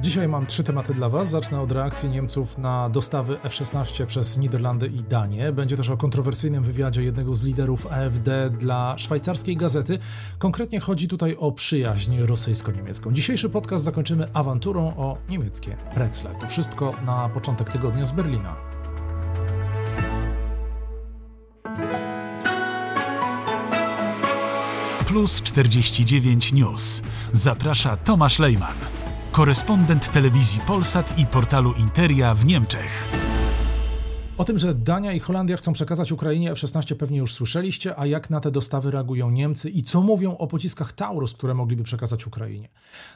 Dzisiaj mam trzy tematy dla Was. Zacznę od reakcji Niemców na dostawy F-16 przez Niderlandy i Danię. Będzie też o kontrowersyjnym wywiadzie jednego z liderów AfD dla szwajcarskiej gazety. Konkretnie chodzi tutaj o przyjaźń rosyjsko-niemiecką. Dzisiejszy podcast zakończymy awanturą o niemieckie precle. To wszystko na początek tygodnia z Berlina. Plus 49 News. Zaprasza Tomasz Lejman korespondent telewizji Polsat i portalu Interia w Niemczech. O tym, że Dania i Holandia chcą przekazać Ukrainie F-16 pewnie już słyszeliście, a jak na te dostawy reagują Niemcy i co mówią o pociskach Taurus, które mogliby przekazać Ukrainie.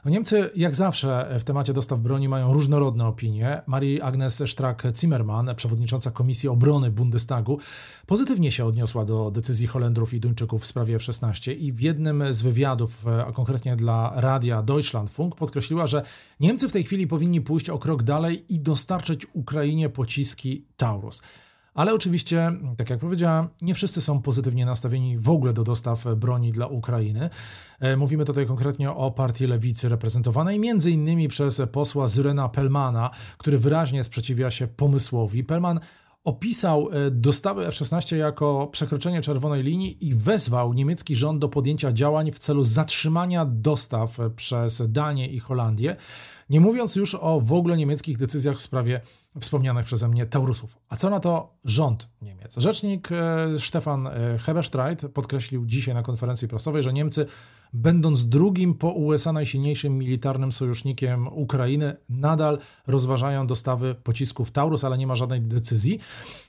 No Niemcy, jak zawsze w temacie dostaw broni, mają różnorodne opinie. Marie Agnes Strack-Zimmermann, przewodnicząca Komisji Obrony Bundestagu, pozytywnie się odniosła do decyzji Holendrów i Duńczyków w sprawie F-16 i w jednym z wywiadów, a konkretnie dla radia Deutschlandfunk, podkreśliła, że Niemcy w tej chwili powinni pójść o krok dalej i dostarczyć Ukrainie pociski Taurus. Ale oczywiście, tak jak powiedziałem, nie wszyscy są pozytywnie nastawieni w ogóle do dostaw broni dla Ukrainy. E, mówimy tutaj konkretnie o partii lewicy reprezentowanej między innymi przez posła Zyrena Pelmana, który wyraźnie sprzeciwia się pomysłowi. Pelman opisał e, dostawy F-16 jako przekroczenie czerwonej linii i wezwał niemiecki rząd do podjęcia działań w celu zatrzymania dostaw przez Danię i Holandię. Nie mówiąc już o w ogóle niemieckich decyzjach w sprawie wspomnianych przeze mnie Taurusów. A co na to rząd Niemiec? Rzecznik e, Stefan e, Heberstreit podkreślił dzisiaj na konferencji prasowej, że Niemcy, będąc drugim po USA najsilniejszym militarnym sojusznikiem Ukrainy, nadal rozważają dostawy pocisków Taurus, ale nie ma żadnej decyzji.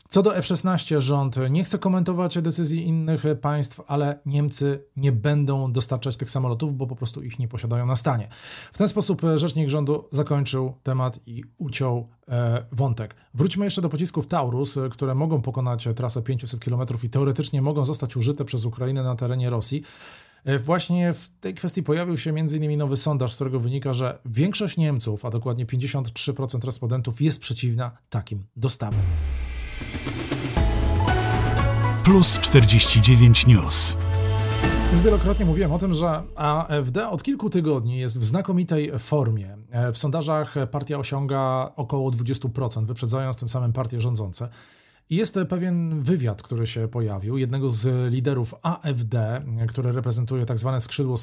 Co do F-16, rząd nie chce komentować decyzji innych państw, ale Niemcy nie będą dostarczać tych samolotów, bo po prostu ich nie posiadają na stanie. W ten sposób rzecznik rządu zakończył temat i uciął e, wątek. Wróćmy jeszcze do pocisków Taurus, które mogą pokonać trasę 500 km i teoretycznie mogą zostać użyte przez Ukrainę na terenie Rosji. E, właśnie w tej kwestii pojawił się m.in. nowy sondaż, z którego wynika, że większość Niemców, a dokładnie 53% respondentów, jest przeciwna takim dostawom. Plus 49 News. Już wielokrotnie mówiłem o tym, że AfD od kilku tygodni jest w znakomitej formie. E, w sondażach partia osiąga około 20%, wyprzedzając tym samym partie rządzące. Jest pewien wywiad, który się pojawił, jednego z liderów AfD, który reprezentuje tak zwane skrzydło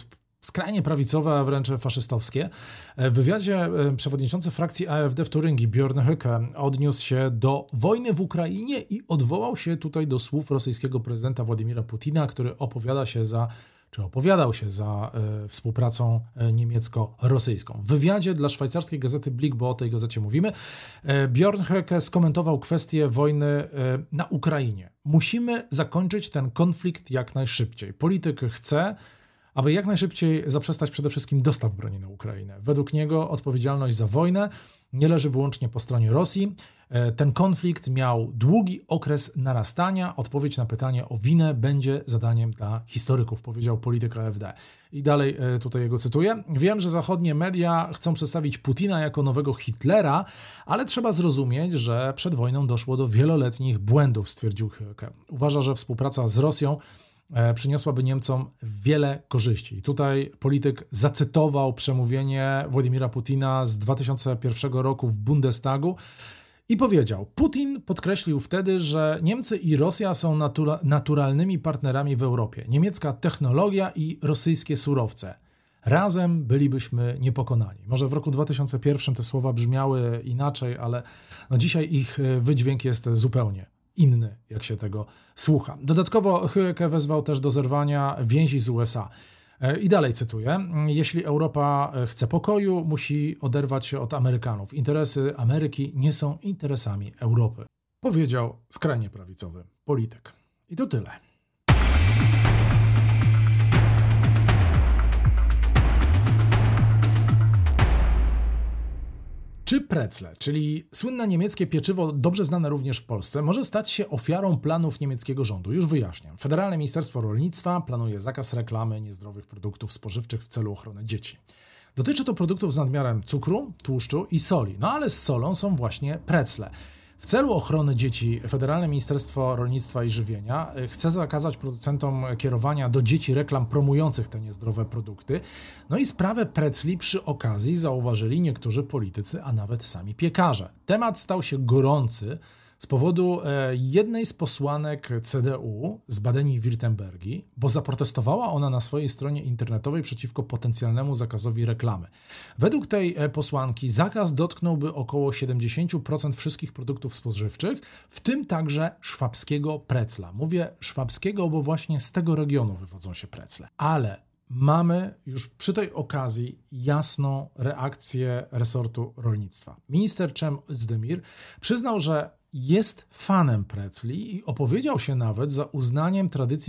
skrajnie prawicowe, a wręcz faszystowskie. W wywiadzie e, przewodniczący frakcji AfD w Turyngii, Björn Höcke, odniósł się do wojny w Ukrainie i odwołał się tutaj do słów rosyjskiego prezydenta Władimira Putina, który opowiada się za czy opowiadał się za y, współpracą e, niemiecko-rosyjską. W wywiadzie dla szwajcarskiej gazety Blick, bo o tej gazecie mówimy, y, Björn Höcke skomentował kwestię wojny y, na Ukrainie. Musimy zakończyć ten konflikt jak najszybciej. Polityk chce, aby jak najszybciej zaprzestać przede wszystkim dostaw broni na Ukrainę. Według niego odpowiedzialność za wojnę nie leży wyłącznie po stronie Rosji. E, ten konflikt miał długi okres narastania. Odpowiedź na pytanie o winę będzie zadaniem dla historyków, powiedział polityk AfD. I dalej e, tutaj jego cytuję. Wiem, że zachodnie media chcą przedstawić Putina jako nowego Hitlera, ale trzeba zrozumieć, że przed wojną doszło do wieloletnich błędów, stwierdził Höcke. Uważa, że współpraca z Rosją przyniosłaby Niemcom wiele korzyści. I tutaj polityk zacytował przemówienie Władimira Putina z 2001 roku w Bundestagu i powiedział: Putin podkreślił wtedy, że Niemcy i Rosja są natura naturalnymi partnerami w Europie. Niemiecka technologia i rosyjskie surowce. Razem bylibyśmy niepokonani. Może w roku 2001 te słowa brzmiały inaczej, ale no dzisiaj ich e, wydźwięk jest zupełnie inny, jak się tego słucha. Dodatkowo Hyeke wezwał też do zerwania więzi z USA. E, I dalej cytuję: Jeśli Europa e, chce pokoju, musi oderwać się od Amerykanów. Interesy Ameryki nie są interesami Europy. Powiedział skrajnie prawicowy polityk. I to tyle. Precle, czyli słynne niemieckie pieczywo, dobrze znane również w Polsce, może stać się ofiarą planów niemieckiego rządu? Już wyjaśniam. Federalne Ministerstwo Rolnictwa planuje zakaz reklamy niezdrowych produktów spożywczych w celu ochrony dzieci. Dotyczy to produktów z nadmiarem cukru, tłuszczu i soli, no ale z solą są właśnie precle. W celu ochrony dzieci Federalne Ministerstwo Rolnictwa i Żywienia e, chce zakazać producentom kierowania do dzieci reklam promujących te niezdrowe produkty. No i sprawę Precli przy okazji zauważyli niektórzy politycy, a nawet sami piekarze. Temat stał się gorący z powodu e, jednej z posłanek CDU z Badenii-Wirtembergi, bo zaprotestowała ona na swojej stronie internetowej przeciwko potencjalnemu zakazowi reklamy. Według tej e, posłanki zakaz dotknąłby około 70% wszystkich produktów spożywczych, w tym także szwabskiego precla. Mówię szwabskiego, bo właśnie z tego regionu wywodzą się precle. Ale mamy już przy tej okazji jasną reakcję resortu rolnictwa. Minister Czem Zdemir przyznał, że jest fanem Precli i opowiedział się nawet za uznaniem tradycji